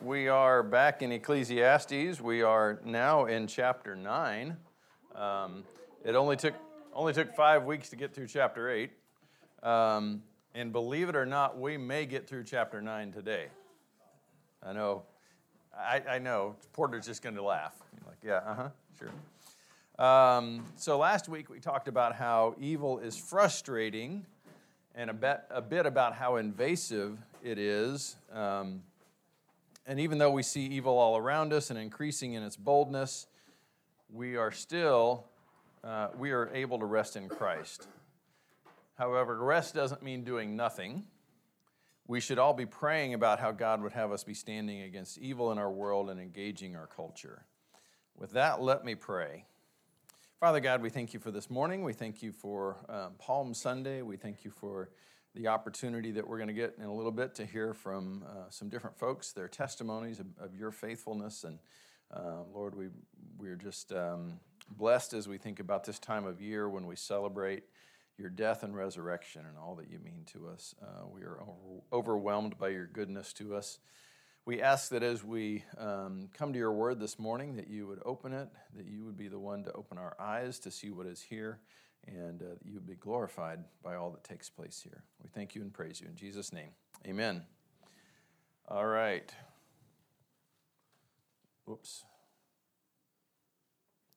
We are back in Ecclesiastes. We are now in chapter 9. Um, it only took, only took five weeks to get through chapter 8. Um, and believe it or not, we may get through chapter 9 today. I know, I, I know, Porter's just going to laugh. Like, yeah, uh huh, sure. Um, so last week we talked about how evil is frustrating and a bit, a bit about how invasive it is. Um, and even though we see evil all around us and increasing in its boldness, we are still, uh, we are able to rest in Christ. However, rest doesn't mean doing nothing. We should all be praying about how God would have us be standing against evil in our world and engaging our culture. With that, let me pray. Father God, we thank you for this morning. We thank you for um, Palm Sunday. We thank you for the opportunity that we're going to get in a little bit to hear from uh, some different folks, their testimonies of, of your faithfulness. And uh, Lord, we, we're just um, blessed as we think about this time of year when we celebrate your death and resurrection and all that you mean to us. Uh, we are over, overwhelmed by your goodness to us. We ask that as we um, come to your word this morning, that you would open it, that you would be the one to open our eyes to see what is here and uh, you be glorified by all that takes place here. We thank you and praise you in Jesus' name. Amen. All right. Oops.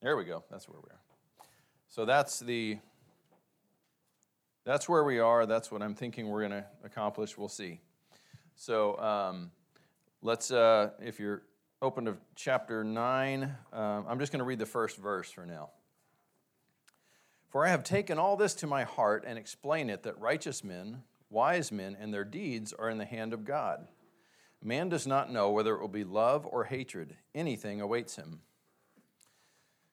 There we go. That's where we are. So that's the that's where we are. That's what I'm thinking we're going to accomplish. We'll see. So um, let's, uh, if you're open to chapter 9, um, I'm just going to read the first verse for now. For I have taken all this to my heart and explain it that righteous men, wise men, and their deeds are in the hand of God. Man does not know whether it will be love or hatred, anything awaits him.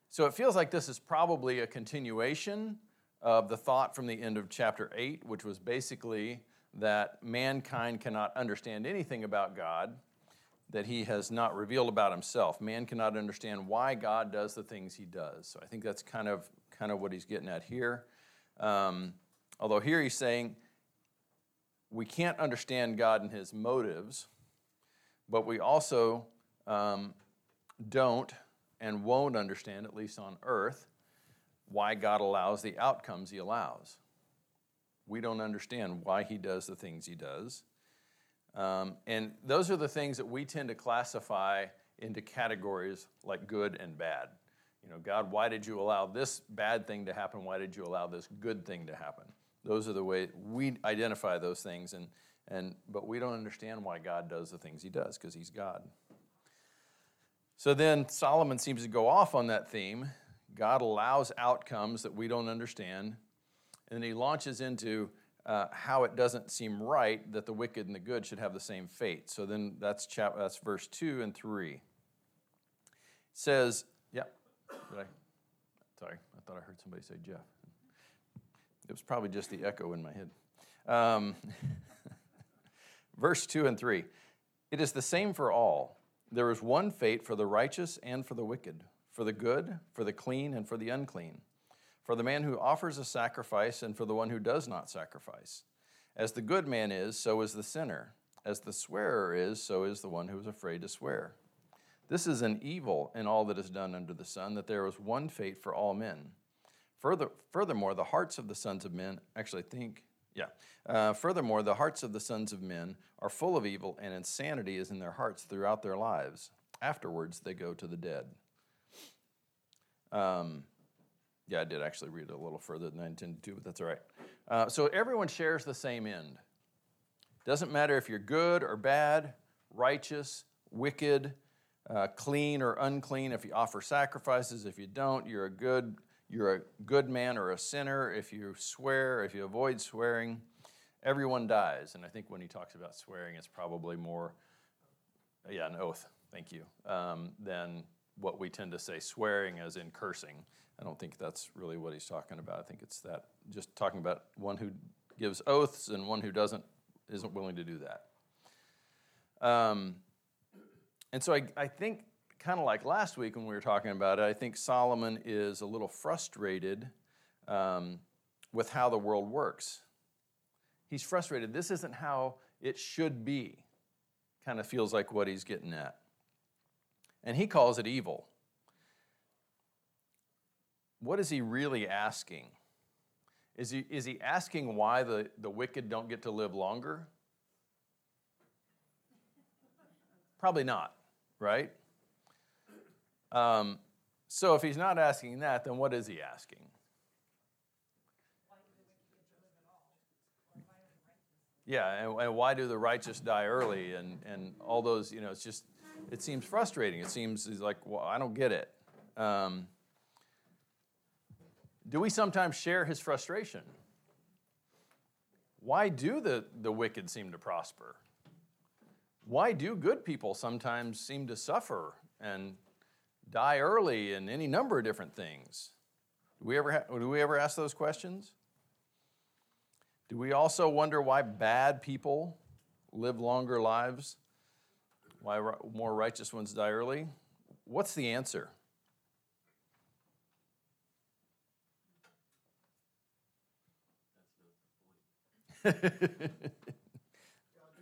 So it feels like this is probably a continuation of the thought from the end of chapter 8, which was basically that mankind cannot understand anything about God that he has not revealed about himself. Man cannot understand why God does the things he does. So I think that's kind of kind of what he's getting at here. Um, although here he's saying we can't understand God and his motives, but we also um, don't and won't understand, at least on earth, why God allows the outcomes he allows. We don't understand why he does the things he does. Um, and those are the things that we tend to classify into categories like good and bad. You know, God, why did you allow this bad thing to happen? Why did you allow this good thing to happen? Those are the way we identify those things, and, and, but we don't understand why God does the things he does because he's God. So then Solomon seems to go off on that theme. God allows outcomes that we don't understand, and then he launches into uh, how it doesn't seem right that the wicked and the good should have the same fate. So then that's, chap- that's verse 2 and 3. It says, did I? Sorry, I thought I heard somebody say Jeff. It was probably just the echo in my head. Um, verse 2 and 3 It is the same for all. There is one fate for the righteous and for the wicked, for the good, for the clean, and for the unclean, for the man who offers a sacrifice and for the one who does not sacrifice. As the good man is, so is the sinner. As the swearer is, so is the one who is afraid to swear. This is an evil in all that is done under the sun, that there is one fate for all men. Further, furthermore, the hearts of the sons of men, actually, think, yeah. Uh, furthermore, the hearts of the sons of men are full of evil, and insanity is in their hearts throughout their lives. Afterwards, they go to the dead. Um, yeah, I did actually read it a little further than I intended to, but that's all right. Uh, so everyone shares the same end. Doesn't matter if you're good or bad, righteous, wicked, uh, clean or unclean if you offer sacrifices. If you don't, you're a good you're a good man or a sinner. If you swear, if you avoid swearing, everyone dies. And I think when he talks about swearing, it's probably more, yeah, an oath. Thank you. Um, than what we tend to say swearing as in cursing. I don't think that's really what he's talking about. I think it's that just talking about one who gives oaths and one who doesn't isn't willing to do that. Um, and so I, I think, kind of like last week when we were talking about it, I think Solomon is a little frustrated um, with how the world works. He's frustrated. This isn't how it should be. kind of feels like what he's getting at. And he calls it evil. What is he really asking? Is he, is he asking why the, the wicked don't get to live longer? Probably not, right? Um, so if he's not asking that, then what is he asking? Yeah, and, and why do the righteous die early and, and all those, you know, it's just, it seems frustrating. It seems he's like, well, I don't get it. Um, do we sometimes share his frustration? Why do the, the wicked seem to prosper? Why do good people sometimes seem to suffer and die early and any number of different things? Do we ever, ha- do we ever ask those questions? Do we also wonder why bad people live longer lives? Why more righteous ones die early? What's the answer? God's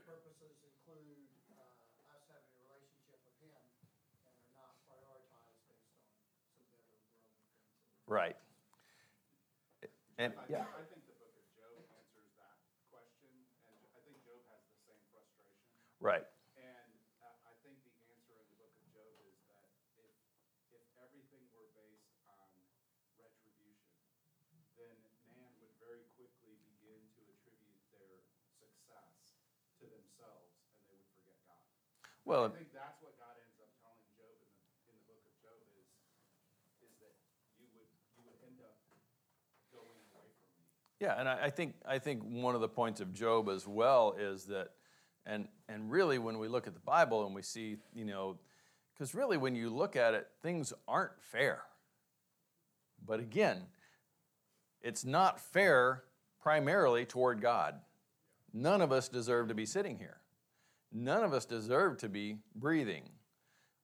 purposes include uh, us having a relationship with Him and are not prioritized based on some of the other worldly things. Right. And I, yeah, I think the book of Job answers that question, and I think Job has the same frustration. right. And uh, I think the answer in the book of Job is that if, if everything were based on retribution, then man would very quickly begin to attribute their success to themselves, and they would forget God. Well, I think that's what God ends up telling Job in the, in the book of Job is, is that you would, you would end up going away from me. Yeah, and I, I think I think one of the points of Job as well is that, and and really when we look at the Bible and we see, you know, because really when you look at it, things aren't fair. But again, it's not fair primarily toward God. None of us deserve to be sitting here. None of us deserve to be breathing.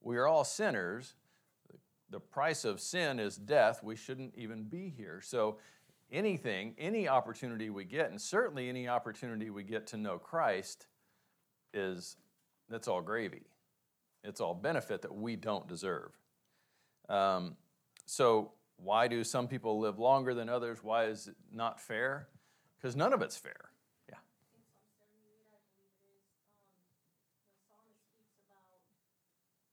We are all sinners. The price of sin is death. We shouldn't even be here. So anything, any opportunity we get, and certainly any opportunity we get to know Christ, is that's all gravy. It's all benefit that we don't deserve. Um, so why do some people live longer than others? Why is it not fair? Because none of it's fair. Yeah. in Psalm 78, I believe it is, um, the psalmist speaks about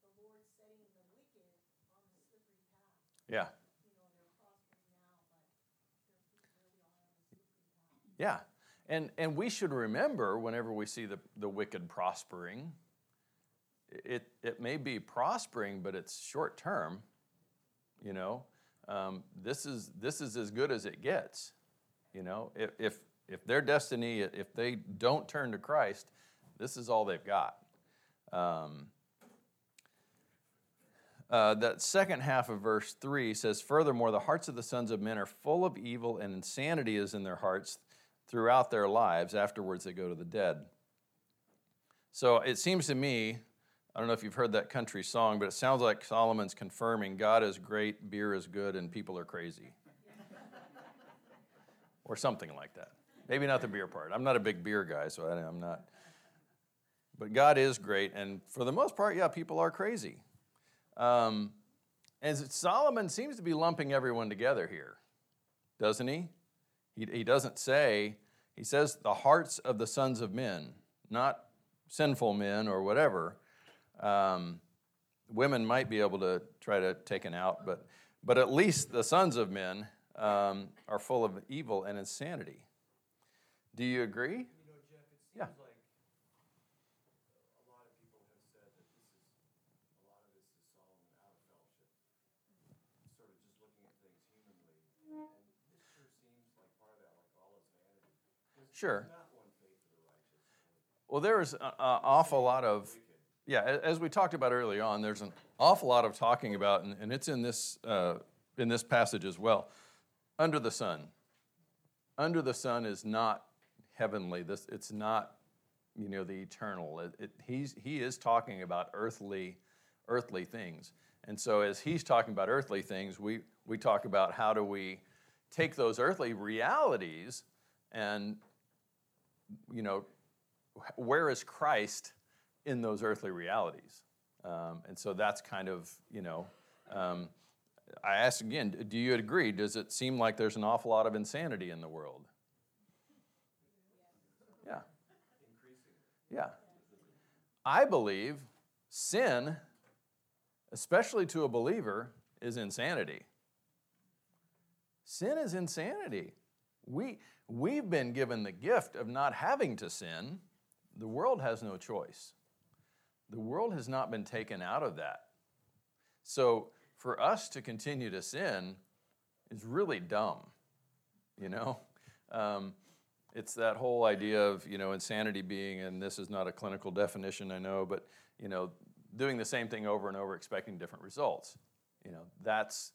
the Lord setting the wicked on the slippery path. Yeah. You know, they're prospering now, but their feet really are on the slippery path. Yeah. And, and we should remember whenever we see the, the wicked prospering, it, it may be prospering, but it's short term. You know, um, this, is, this is as good as it gets. You know, if, if, if their destiny, if they don't turn to Christ, this is all they've got. Um, uh, that second half of verse 3 says, Furthermore, the hearts of the sons of men are full of evil, and insanity is in their hearts throughout their lives. Afterwards, they go to the dead. So it seems to me, I don't know if you've heard that country song, but it sounds like Solomon's confirming God is great, beer is good, and people are crazy. or something like that. Maybe not the beer part. I'm not a big beer guy, so I'm not. But God is great, and for the most part, yeah, people are crazy. Um, and Solomon seems to be lumping everyone together here, doesn't he? He? He doesn't say, he says the hearts of the sons of men, not sinful men or whatever. Um, women might be able to try to take it out, but, but at least the sons of men um, are full of evil and insanity. Do you agree? Sure. not one faith for the righteous. Well, there is an awful lot of, yeah, as we talked about early on, there's an awful lot of talking about, and, and it's in this, uh, in this passage as well, under the sun. Under the sun is not heavenly. This, it's not, you know, the eternal. It, it, he's, he is talking about earthly, earthly things. And so as he's talking about earthly things, we, we talk about how do we take those earthly realities and, you know, where is Christ in those earthly realities. Um, and so that's kind of, you know, um, I ask again, do you agree? Does it seem like there's an awful lot of insanity in the world? Yeah. Yeah. I believe sin, especially to a believer, is insanity. Sin is insanity. We, we've been given the gift of not having to sin. The world has no choice. The world has not been taken out of that. So for us to continue to sin is really dumb, you know? Um, it's that whole idea of, you know, insanity being, and this is not a clinical definition, I know, but, you know, doing the same thing over and over expecting different results. You know, that's,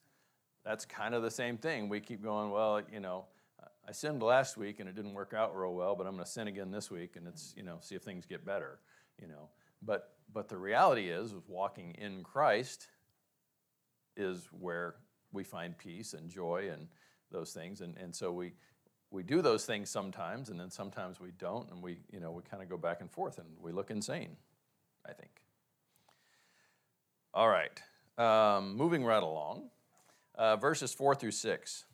that's kind of the same thing. We keep going, well, you know, I sinned last week and it didn't work out real well, but I'm going to sin again this week and it's, you know, see if things get better, you know. But, but the reality is, with walking in Christ is where we find peace and joy and those things. And, and so we, we do those things sometimes and then sometimes we don't and we, you know, we kind of go back and forth and we look insane, I think. All right, um, moving right along, uh, verses four through six.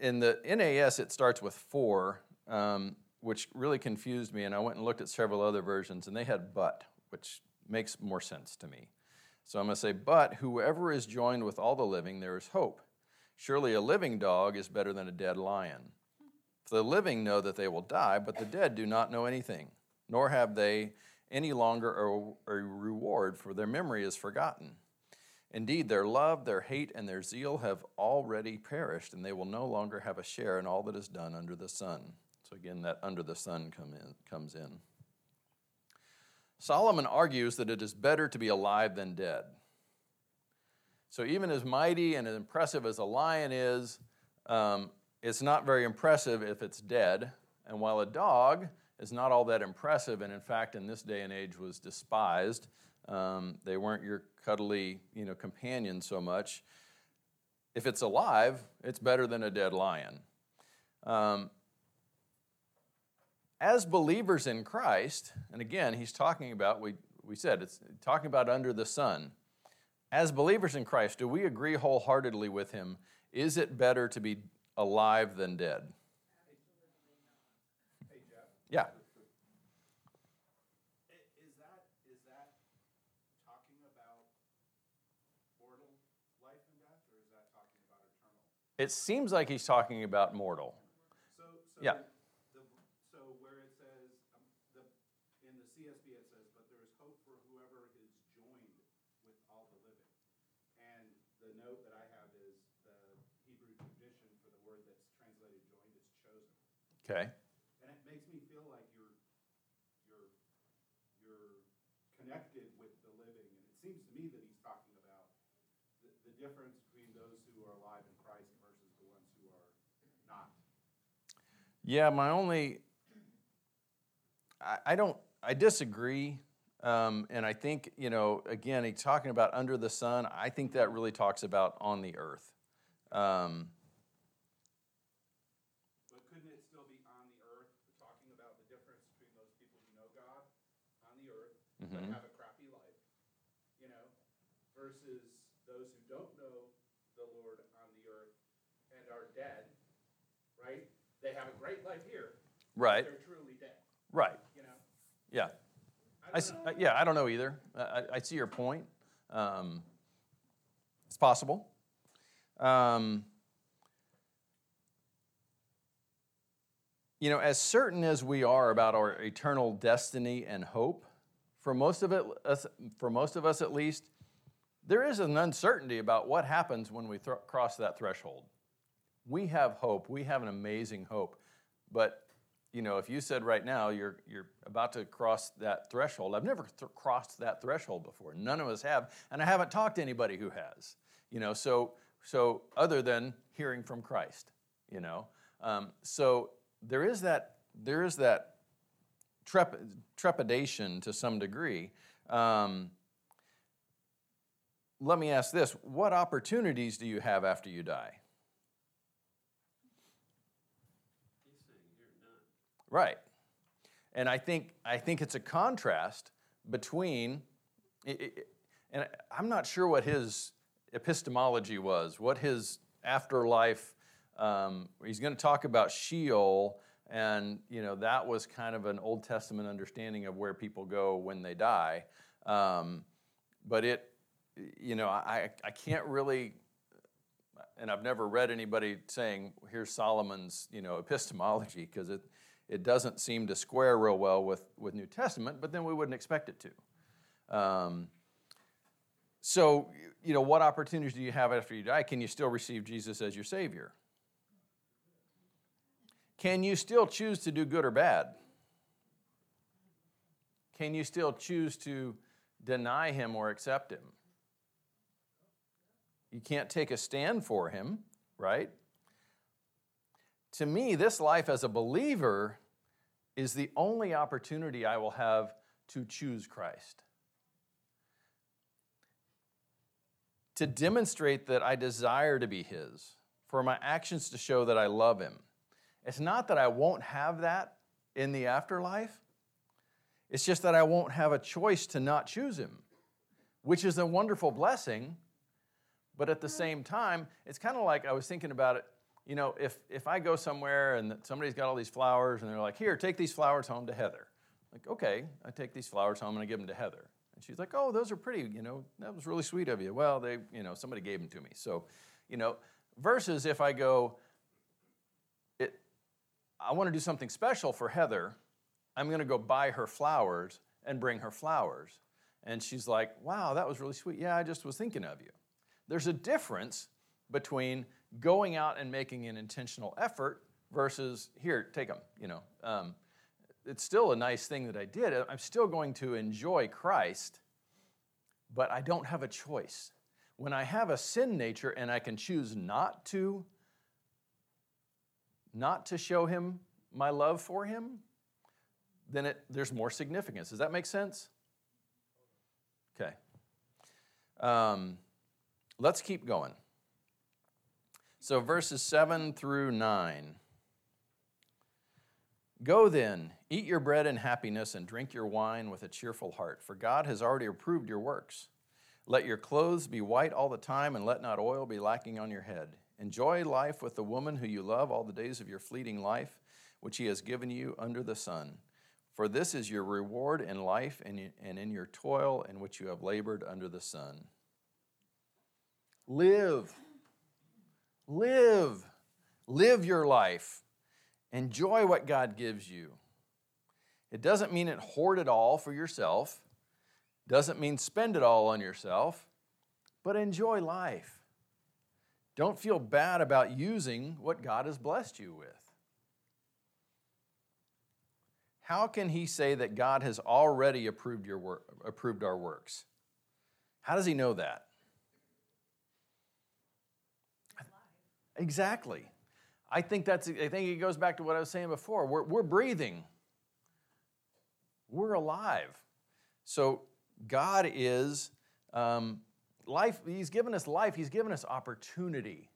In the NAS, it starts with four, um, which really confused me, and I went and looked at several other versions, and they had but, which makes more sense to me. So I'm going to say, but whoever is joined with all the living, there is hope. Surely a living dog is better than a dead lion. For the living know that they will die, but the dead do not know anything, nor have they any longer a, a reward, for their memory is forgotten. Indeed, their love, their hate, and their zeal have already perished, and they will no longer have a share in all that is done under the sun. So again, that under the sun come in, comes in. Solomon argues that it is better to be alive than dead. So even as mighty and as impressive as a lion is, um, it's not very impressive if it's dead. And while a dog is not all that impressive, and in fact, in this day and age was despised, um, they weren't your cuddly, you know, companion so much. If it's alive, it's better than a dead lion. Um, as believers in Christ, and again, he's talking about, we, we said, it's talking about under the sun. As believers in Christ, do we agree wholeheartedly with him? Is it better to be alive than dead? Yeah. i- is that, is that talking about mortal life and death, or is that talking about eternal? It seems like he's talking about mortal. So, so. Yeah. The, so where it says, um, the, in the CSB it says, but there is hope for whoever is joined with all the living. And the note that I have is the Hebrew tradition for the word that's translated joined is chosen. Okay. And it makes me feel like you're, you're, you're connected with the living. And it seems to me that he's talking about the, the difference between those who are alive in Christ versus the ones who are not. Yeah, my only, I, I don't, I disagree. Um, and I think, you know, again, he's talking about under the sun. I think that really talks about on the earth. Um, But couldn't it still be on the earth, talking about the difference between those people who know God on the earth, but Mhm. have a crappy life, you know, versus those who don't know the Lord on the earth and are dead, right? They have a great life here. but Right. They're truly dead, right. you know? Yeah. I I, don't s- know. yeah, I don't know either. I, I- see your point. Um, it's possible. Um, you know, as certain as we are about our eternal destiny and hope, for most of it, us, for most of us at least, there is an uncertainty about what happens when we thro- cross that threshold. We have hope. We have an amazing hope, but you know, if you said right now you're you're about to cross that threshold, I've never th- crossed that threshold before. None of us have, and I haven't talked to anybody who has. You know, so so other than hearing from Christ, you know, um, so there is that there is that trep- trepidation to some degree. Um, let me ask this: What opportunities do you have after you die? Right. And I think, I think it's a contrast between, and I'm not sure what his epistemology was, what his afterlife, um, he's going to talk about Sheol, and you know that was kind of an Old Testament understanding of where people go when they die. Um, but it, you know, I, I can't really, and I've never read anybody saying, here's Solomon's, you know, epistemology, because it, it doesn't seem to square real well with, with New Testament, but then we wouldn't expect it to. Um, so, you know, what opportunities do you have after you die? Can you still receive Jesus as your Savior? Can you still choose to do good or bad? Can you still choose to deny Him or accept Him? You can't take a stand for Him, right? To me, this life as a believer is the only opportunity I will have to choose Christ. To demonstrate that I desire to be His, for my actions to show that I love Him. It's not that I won't have that in the afterlife, it's just that I won't have a choice to not choose Him, which is a wonderful blessing. But at the same time, it's kind of like I was thinking about it. You know, if, if I go somewhere and somebody's got all these flowers and they're like, here, take these flowers home to Heather. Like, okay, I take these flowers home and I give them to Heather. And she's like, oh, those are pretty, you know, that was really sweet of you. Well, they, you know, somebody gave them to me. So, you know, versus if I go, it, I want to do something special for Heather, I'm going to go buy her flowers and bring her flowers. And she's like, wow, that was really sweet. Yeah, I just was thinking of you. There's a difference between going out and making an intentional effort versus here, take them. You know, um, it's still a nice thing that I did. I'm still going to enjoy Christ, but I don't have a choice. When I have a sin nature and I can choose not to, not to show Him my love for Him, then it, there's more significance. Does that make sense? Okay. Um, let's keep going. So, verses 7 through 9. Go then, eat your bread in happiness and drink your wine with a cheerful heart, for God has already approved your works. Let your clothes be white all the time, and let not oil be lacking on your head. Enjoy life with the woman who you love all the days of your fleeting life, which he has given you under the sun. For this is your reward in life and in your toil in which you have labored under the sun. Live. Live. Live your life. Enjoy what God gives you. It doesn't mean it hoard it all for yourself, doesn't mean spend it all on yourself, but enjoy life. Don't feel bad about using what God has blessed you with. How can he say that God has already approved, your work, approved our works? How does he know that? Exactly. I think that's. I think it goes back to what I was saying before. We're, we're breathing. We're alive. So God is um, life. He's given us life. He's given us opportunity.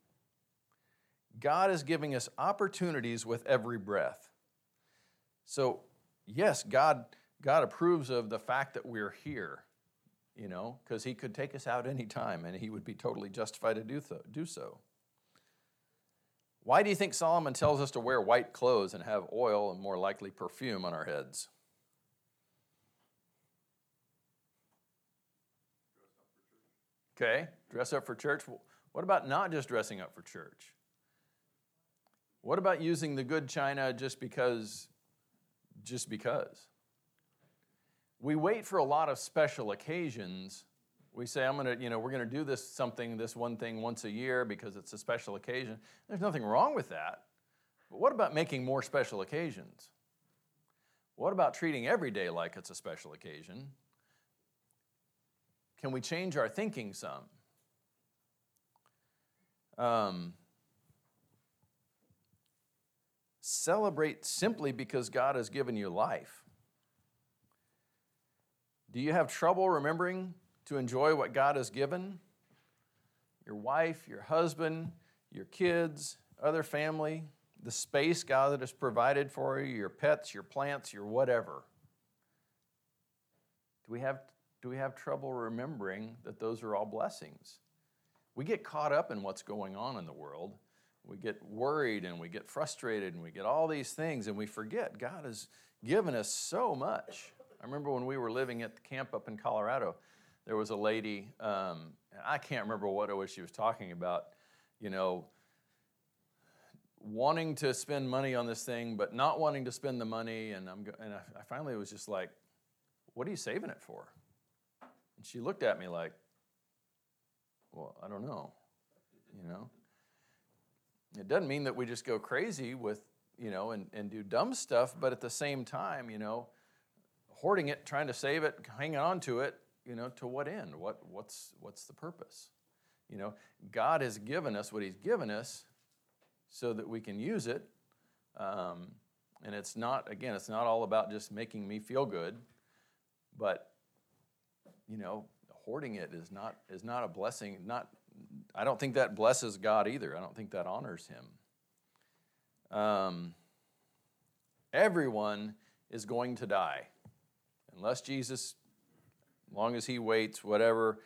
God is giving us opportunities with every breath. So yes, God God approves of the fact that we're here. You know, because He could take us out anytime, and He would be totally justified to do so. Do so. Why do you think Solomon tells us to wear white clothes and have oil and more likely perfume on our heads? Okay, dress up for church. What about not just dressing up for church? What about using the good china just because just because? We wait for a lot of special occasions we say i'm going to you know we're going to do this something this one thing once a year because it's a special occasion. There's nothing wrong with that. But what about making more special occasions? What about treating every day like it's a special occasion? Can we change our thinking some? Um, celebrate simply because god has given you life. Do you have trouble remembering to enjoy what God has given your wife, your husband, your kids, other family, the space God has provided for you, your pets, your plants, your whatever. Do we have, do we have trouble remembering that those are all blessings? We get caught up in what's going on in the world. We get worried and we get frustrated and we get all these things and we forget God has given us so much. I remember when we were living at the camp up in Colorado, there was a lady, um, I can't remember what it was she was talking about, you know, wanting to spend money on this thing, but not wanting to spend the money. And, I'm, and I, I finally was just like, what are you saving it for? And she looked at me like, well, I don't know, you know? It doesn't mean that we just go crazy with, you know, and, and do dumb stuff, but at the same time, you know, hoarding it, trying to save it, hanging on to it, you know, to what end? What, what's, what's the purpose? You know, God has given us what He's given us so that we can use it. Um, and it's not, again, it's not all about just making me feel good, but, you know, hoarding it is not, is not a blessing. Not, I don't think that blesses God either. I don't think that honors Him. Um, everyone is going to die. Unless Jesus, long as He waits, whatever,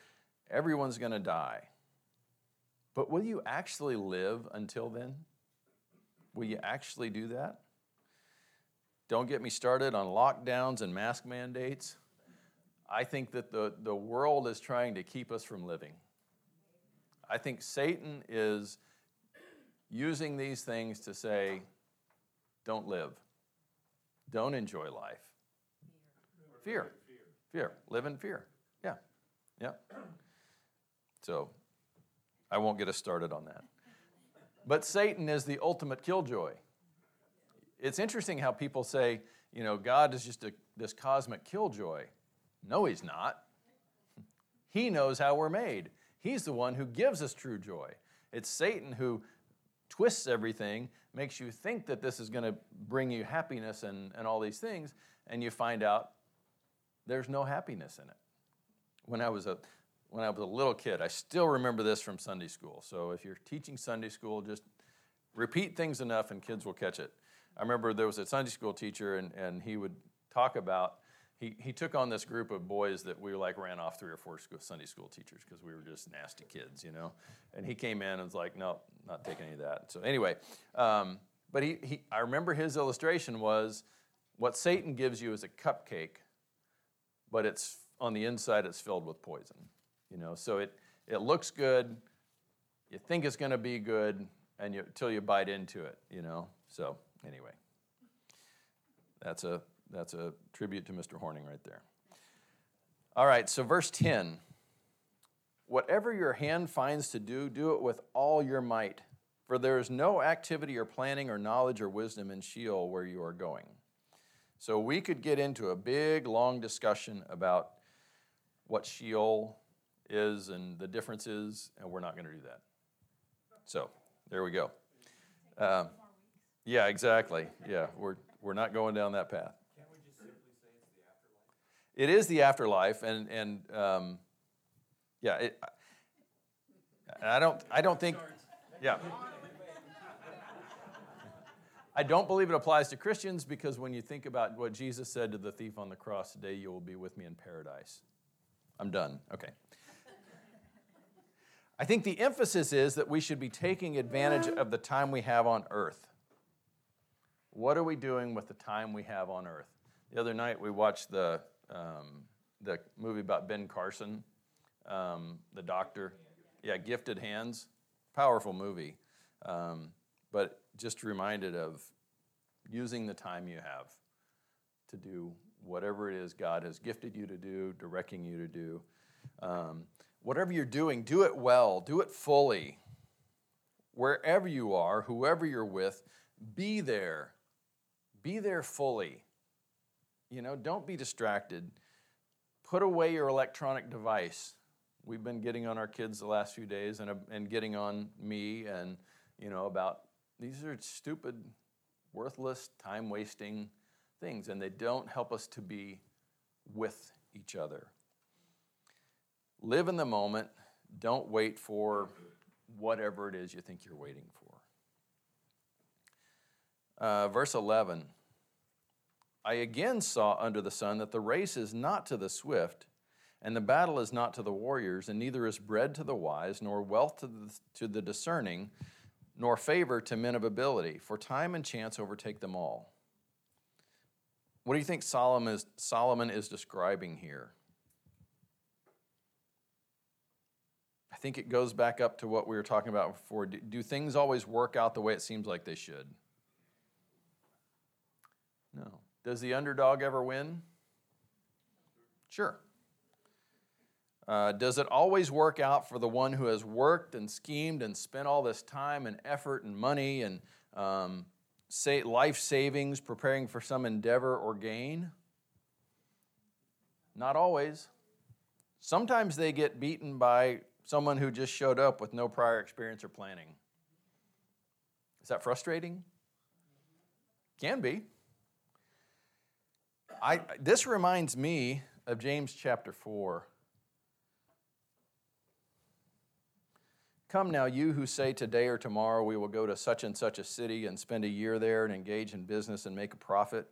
everyone's going to die. But will you actually live until then? Will you actually do that? Don't get me started on lockdowns and mask mandates. I think that the, the world is trying to keep us from living. I think Satan is using these things to say, don't live, don't enjoy life. Fear. Fear. Live in fear. Yeah. Yeah. So I won't get us started on that. But Satan is the ultimate killjoy. It's interesting how people say, you know, God is just a, this cosmic killjoy. No, he's not. He knows how we're made. He's the one who gives us true joy. It's Satan who twists everything, makes you think that this is going to bring you happiness and, and all these things, and you find out there's no happiness in it. When I was a when I was a little kid, I still remember this from Sunday school. So if you're teaching Sunday school, just repeat things enough and kids will catch it. I remember there was a Sunday school teacher, and, and he would talk about he, he took on this group of boys that we like ran off three or four school, Sunday school teachers because we were just nasty kids, you know. And he came in and was like, "No, not taking any of that." So anyway, um, but he, he I remember his illustration was what Satan gives you is a cupcake, but it's on the inside it's filled with poison, you know. So it it looks good, you think it's going to be good, and you, until you bite into it, you know. So anyway, that's a that's a tribute to Mr. Horning right there. All right, so verse 10 Whatever your hand finds to do, do it with all your might, for there is no activity or planning or knowledge or wisdom in Sheol where you are going. So we could get into a big, long discussion about what Sheol is and the differences, and we're not going to do that. So there we go. Um, yeah, exactly. Yeah, we're, we're not going down that path. Can't we just simply say it's the afterlife? It is the afterlife, and and um, yeah, it, I don't I don't think yeah. I don't believe it applies to Christians because when you think about what Jesus said to the thief on the cross, today you will be with me in paradise. I'm done. Okay. I think the emphasis is that we should be taking advantage of the time we have on earth. What are we doing with the time we have on earth? The other night we watched the, um, the movie about Ben Carson, um, the doctor. Yeah, Gifted Hands. Powerful movie. Um, but just reminded of using the time you have to do whatever it is God has gifted you to do, directing you to do. Um, whatever you're doing, do it well, do it fully. Wherever you are, whoever you're with, be there. Be there fully. You know, don't be distracted. Put away your electronic device. We've been getting on our kids the last few days and, and getting on me and, you know, about these are stupid, worthless, time wasting things, and they don't help us to be with each other. Live in the moment. Don't wait for whatever it is you think you're waiting for. Uh, verse 11 I again saw under the sun that the race is not to the swift, and the battle is not to the warriors, and neither is bread to the wise, nor wealth to the, to the discerning, nor favor to men of ability, for time and chance overtake them all. What do you think Solomon is, Solomon is describing here? I think it goes back up to what we were talking about before. Do, do things always work out the way it seems like they should? No. Does the underdog ever win? Sure. Uh, does it always work out for the one who has worked and schemed and spent all this time and effort and money and um, say, life savings preparing for some endeavor or gain? Not always. Sometimes they get beaten by someone who just showed up with no prior experience or planning. Is that frustrating? Can be. I, this reminds me of James chapter 4. Come now, you who say today or tomorrow we will go to such and such a city and spend a year there and engage in business and make a profit,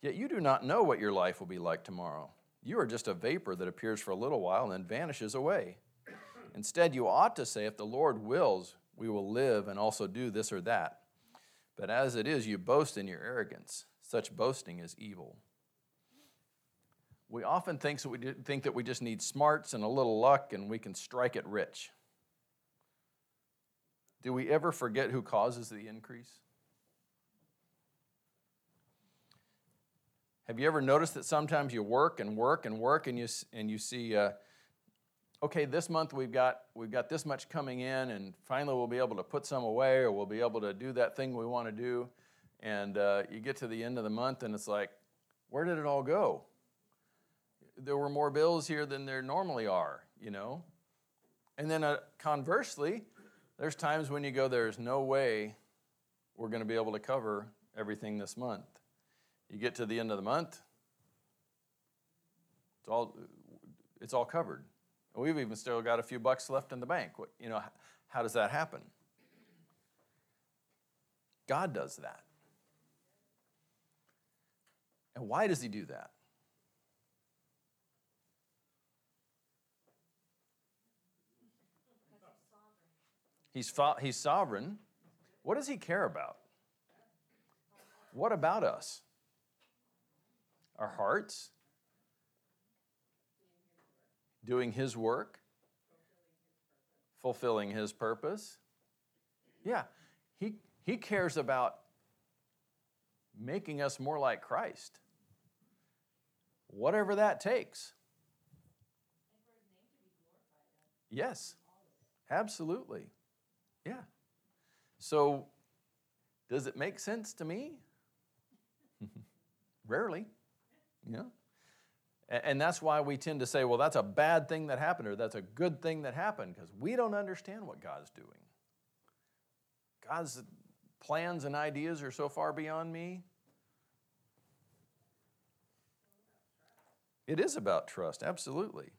yet you do not know what your life will be like tomorrow. You are just a vapor that appears for a little while and then vanishes away. Instead, you ought to say, If the Lord wills, we will live and also do this or that. But as it is, you boast in your arrogance. Such boasting is evil. We often think, that we just need smarts and a little luck and we can strike it rich. Do we ever forget who causes the increase? Have you ever noticed that sometimes you work and work and work and you, and you see, uh, okay, this month we've got, we've got this much coming in and finally we'll be able to put some away or we'll be able to do that thing we want to do. And uh, you get to the end of the month and it's like, where did it all go? There were more bills here than there normally are, you know? And then uh, conversely, there's times when you go, there's no way we're going to be able to cover everything this month. You get to the end of the month, it's all, it's all covered. We've even still got a few bucks left in the bank. You know, how does that happen? God does that. And why does He do that? He's, he's sovereign. What does He care about? What about us? Our hearts? Doing His work? Fulfilling His purpose? Yeah, He, he cares about making us more like Christ. Whatever that takes. Yes, absolutely. Yeah. So, does it make sense to me? Rarely, know? And that's why we tend to say, well, that's a bad thing that happened or that's a good thing that happened because we don't understand what God's doing. God's plans and ideas are so far beyond me. It is about trust, absolutely.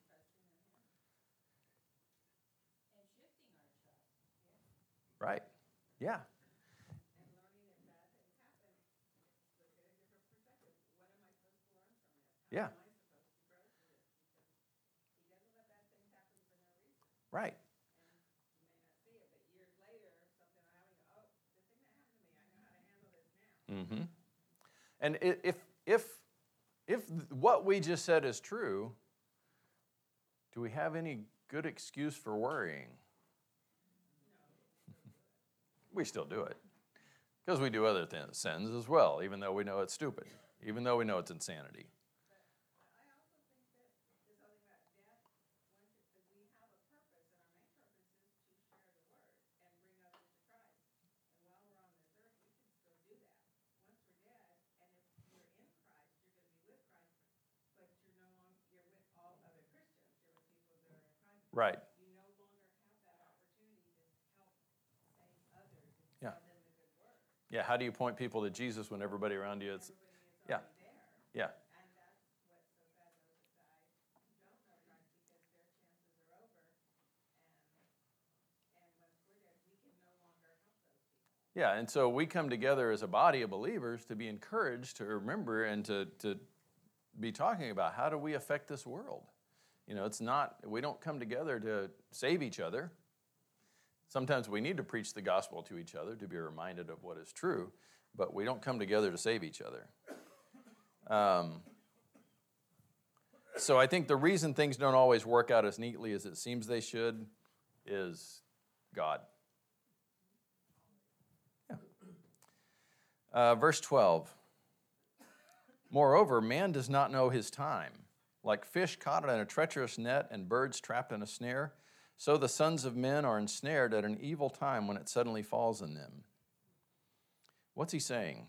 Right. Yeah. Yeah. Right. Mm-hmm. And if if if what we just said is true, do we have any good excuse for worrying? We still do it. Because we do other th- sins as well, even though we know it's stupid, even though we know it's insanity. Right. Yeah. Yeah. How do you point people to Jesus when everybody around you is? Yeah. Yeah. Yeah, and so we come together as a body of believers to be encouraged to remember and to, to be talking about how do we affect this world. You know, it's not, we don't come together to save each other. Sometimes we need to preach the gospel to each other to be reminded of what is true, but we don't come together to save each other. Um, so I think the reason things don't always work out as neatly as it seems they should is God. Yeah. Uh, verse 12. Moreover, man does not know his time. Like fish caught in a treacherous net and birds trapped in a snare, so the sons of men are ensnared at an evil time when it suddenly falls on them. What's he saying?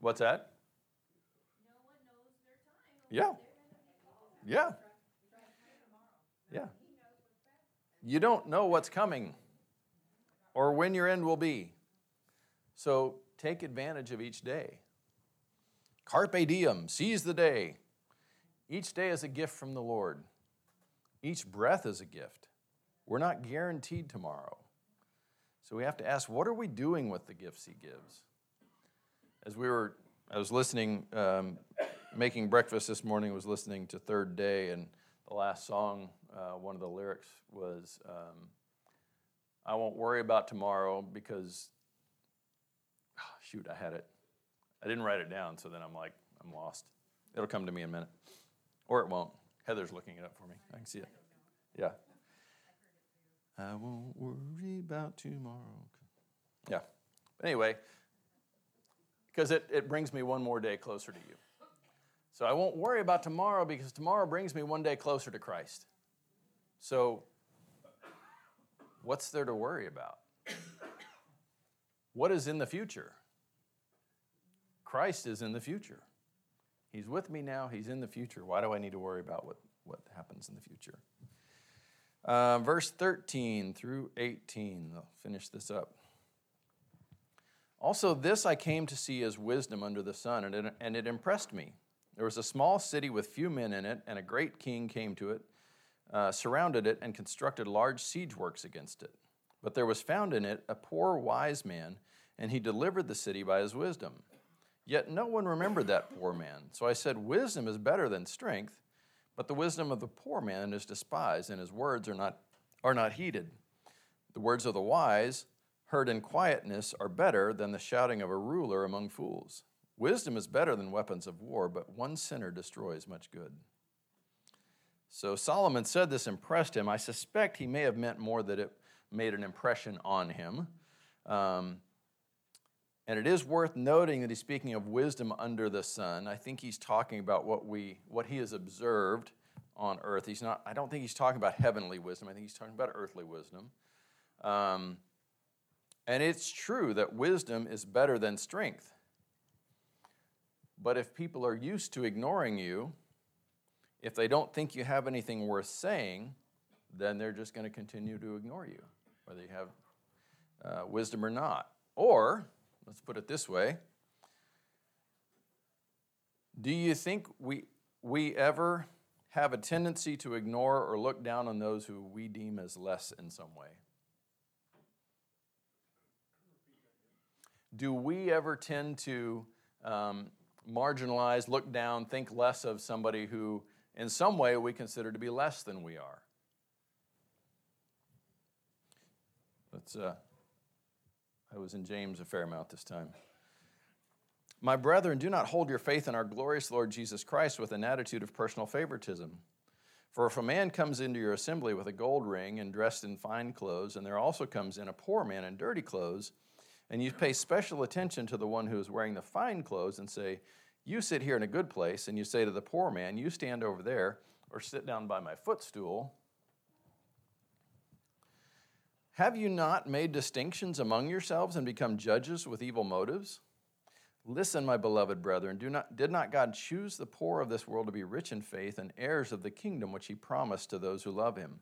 What's that? Yeah. Yeah. Yeah. You don't know what's coming or when your end will be. So take advantage of each day. Carpe diem, seize the day. Each day is a gift from the Lord. Each breath is a gift. We're not guaranteed tomorrow. So we have to ask, what are we doing with the gifts He gives? As we were, I was listening, um, making breakfast this morning, was listening to Third Day, and the last song, uh, one of the lyrics was, um, I won't worry about tomorrow because, oh, shoot, I had it. I didn't write it down, so then I'm like, I'm lost. It'll come to me in a minute. Or it won't. Heather's looking it up for me. I can see it. Yeah. I won't worry about tomorrow. Yeah. But anyway, because it, it brings me one more day closer to you. So I won't worry about tomorrow because tomorrow brings me one day closer to Christ. So, what's there to worry about? What is in the future? Christ is in the future. He's with me now, He's in the future. Why do I need to worry about what, what happens in the future? Uh, verse 13 through 18. I'll finish this up. Also, this I came to see as wisdom under the sun, and it, and it impressed me. There was a small city with few men in it, and a great king came to it, uh, surrounded it, and constructed large siege works against it. But there was found in it a poor wise man, and he delivered the city by his wisdom. Yet no one remembered that poor man. So I said, Wisdom is better than strength, but the wisdom of the poor man is despised, and his words are not, are not heeded. The words of the wise, heard in quietness, are better than the shouting of a ruler among fools. Wisdom is better than weapons of war, but one sinner destroys much good. So Solomon said this impressed him. I suspect he may have meant more that it made an impression on him. Um, and it is worth noting that he's speaking of wisdom under the sun. I think he's talking about what we what he has observed on earth. He's not. I don't think he's talking about heavenly wisdom. I think he's talking about earthly wisdom. Um, and it's true that wisdom is better than strength. But if people are used to ignoring you, if they don't think you have anything worth saying, then they're just going to continue to ignore you, whether you have uh, wisdom or not. Or, let's put it this way Do you think we, we ever have a tendency to ignore or look down on those who we deem as less in some way? Do we ever tend to um, marginalize, look down, think less of somebody who, in some way, we consider to be less than we are? Let's, uh, I was in James a fair amount this time. My brethren, do not hold your faith in our glorious Lord Jesus Christ with an attitude of personal favoritism. For if a man comes into your assembly with a gold ring and dressed in fine clothes, and there also comes in a poor man in dirty clothes, and you pay special attention to the one who is wearing the fine clothes and say, You sit here in a good place, and you say to the poor man, You stand over there, or sit down by my footstool. Have you not made distinctions among yourselves and become judges with evil motives? Listen, my beloved brethren, do not, did not God choose the poor of this world to be rich in faith and heirs of the kingdom which he promised to those who love him?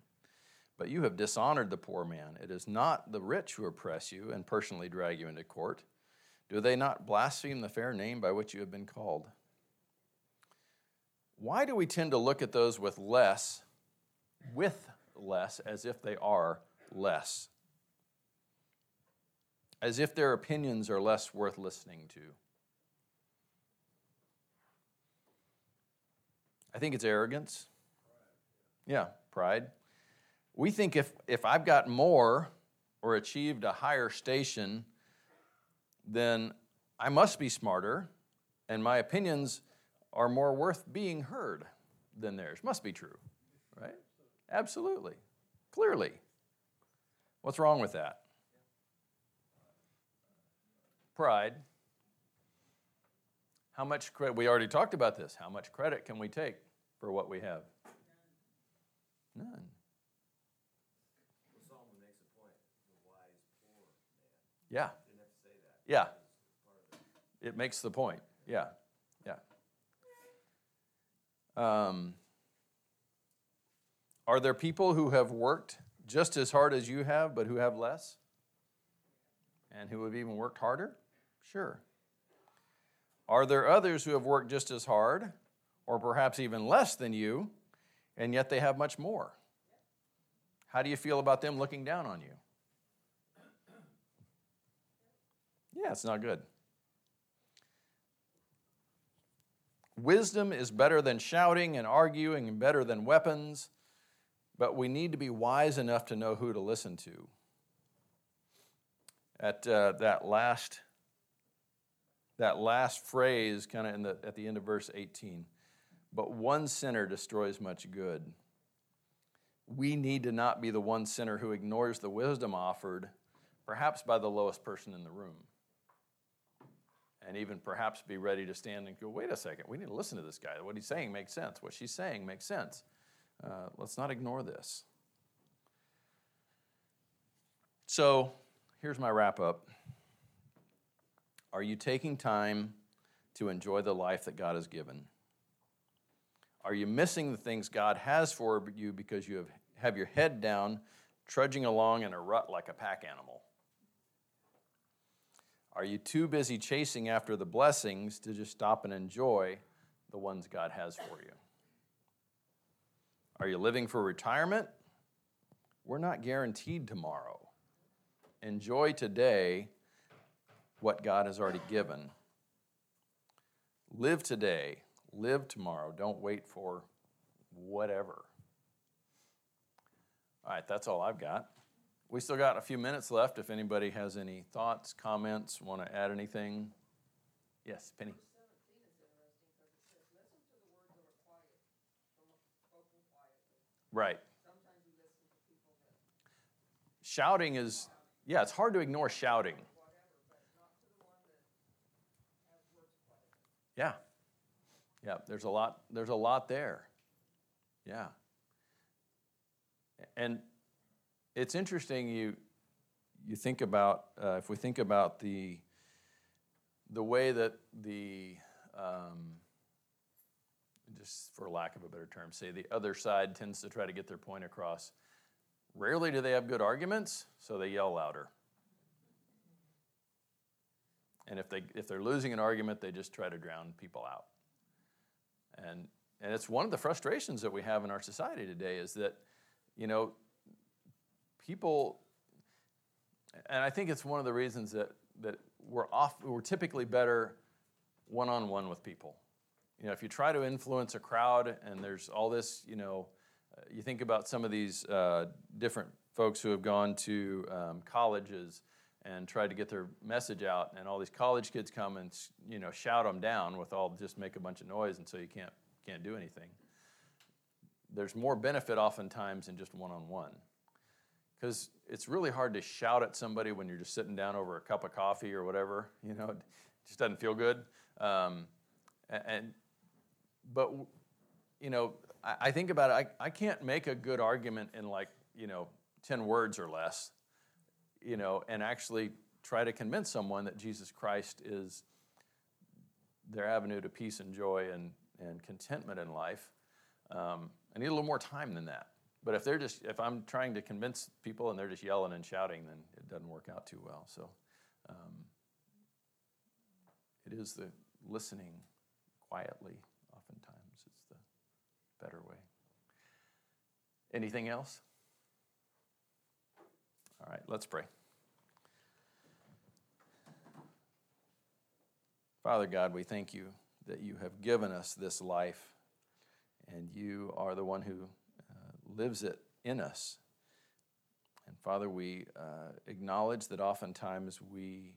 But you have dishonored the poor man. It is not the rich who oppress you and personally drag you into court. Do they not blaspheme the fair name by which you have been called? Why do we tend to look at those with less, with less as if they are less, as if their opinions are less worth listening to. I think it's arrogance. Yeah, pride. We think if, if I've got more or achieved a higher station, then I must be smarter, and my opinions are more worth being heard than theirs. Must be true, right? Absolutely. Clearly. What's wrong with that? Pride. How much credit? We already talked about this. How much credit can we take for what we have? None. Well, Solomon makes a point, the wise poor man. Yeah. Didn't have to say that. Yeah. It's part of it. It makes the point. Yeah. Yeah. Um, are there people who have worked just as hard as you have, but who have less? And who have even worked harder? Sure. Are there others who have worked just as hard, or perhaps even less than you, and yet they have much more? How do you feel about them looking down on you? Yeah, it's not good. Wisdom is better than shouting and arguing and better than weapons, but we need to be wise enough to know who to listen to. At uh, that last that last phrase, kind of at the end of verse 18, but one sinner destroys much good. We need to not be the one sinner who ignores the wisdom offered, perhaps by the lowest person in the room and even perhaps be ready to stand and go, wait a second, we need to listen to this guy. What he's saying makes sense. What she's saying makes sense. Uh, let's not ignore this. So here's my wrap up Are you taking time to enjoy the life that God has given? Are you missing the things God has for you because you have, have your head down, trudging along in a rut like a pack animal? Are you too busy chasing after the blessings to just stop and enjoy the ones God has for you? Are you living for retirement? We're not guaranteed tomorrow. Enjoy today what God has already given. Live today, live tomorrow. Don't wait for whatever. All right, that's all I've got. We still got a few minutes left. If anybody has any thoughts, comments, want to add anything. Yes, Penny. Seventeen is interesting because it says, listen to the words that are quiet, from spoken quietly. Right. Shouting is, yeah, it's hard to ignore shouting. Yeah. Yeah, there's a lot, there's a lot there. Yeah. And it's interesting you you think about uh, if we think about the the way that the um, just for lack of a better term say the other side tends to try to get their point across. Rarely do they have good arguments so they yell louder. And if they if they're losing an argument they just try to drown people out. And and it's one of the frustrations that we have in our society today is that you know people and i think it's one of the reasons that that we're off we're typically better one-on-one with people you know if you try to influence a crowd and there's all this you know uh, you think about some of these uh, different folks who have gone to um, colleges and tried to get their message out and all these college kids come and you know shout them down with all just make a bunch of noise and so you can't can't do anything. There's more benefit oftentimes in just one-on-one. Because it's really hard to shout at somebody when you're just sitting down over a cup of coffee or whatever you know it just doesn't feel good. Um, and but you know I, I think about it I, I can't make a good argument in like you know 10 words or less you know and actually try to convince someone that jesus christ is their avenue to peace and joy and, and contentment in life. Um, i need a little more time than that. But if they're just if i'm trying to convince people and they're just yelling and shouting then it doesn't work out too well. So um, it is the listening quietly oftentimes it's the better way anything else All right, let's pray. Father God, we thank you that you have given us this life and you are the one who uh, lives it in us. And Father, we uh, acknowledge that oftentimes we,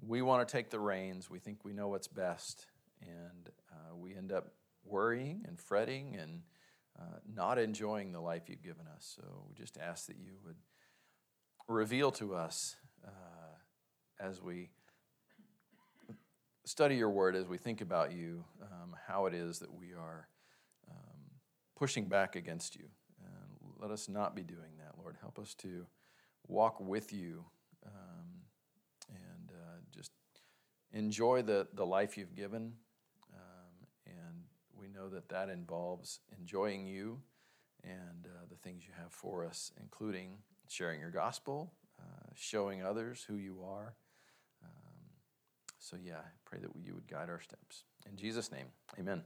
we want to take the reins. We think we know what's best. And uh, we end up worrying and fretting and uh, not enjoying the life you've given us. So we just ask that you would reveal to us uh, as we study your word, as we think about you, um, how it is that we are um, pushing back against you. And let us not be doing that, Lord. Help us to walk with you um, and uh, just enjoy the, the life you've given. Know that that involves enjoying you and uh, the things you have for us, including sharing your gospel, uh, showing others who you are. Um, so, yeah, I pray that you would guide our steps. In Jesus' name, amen.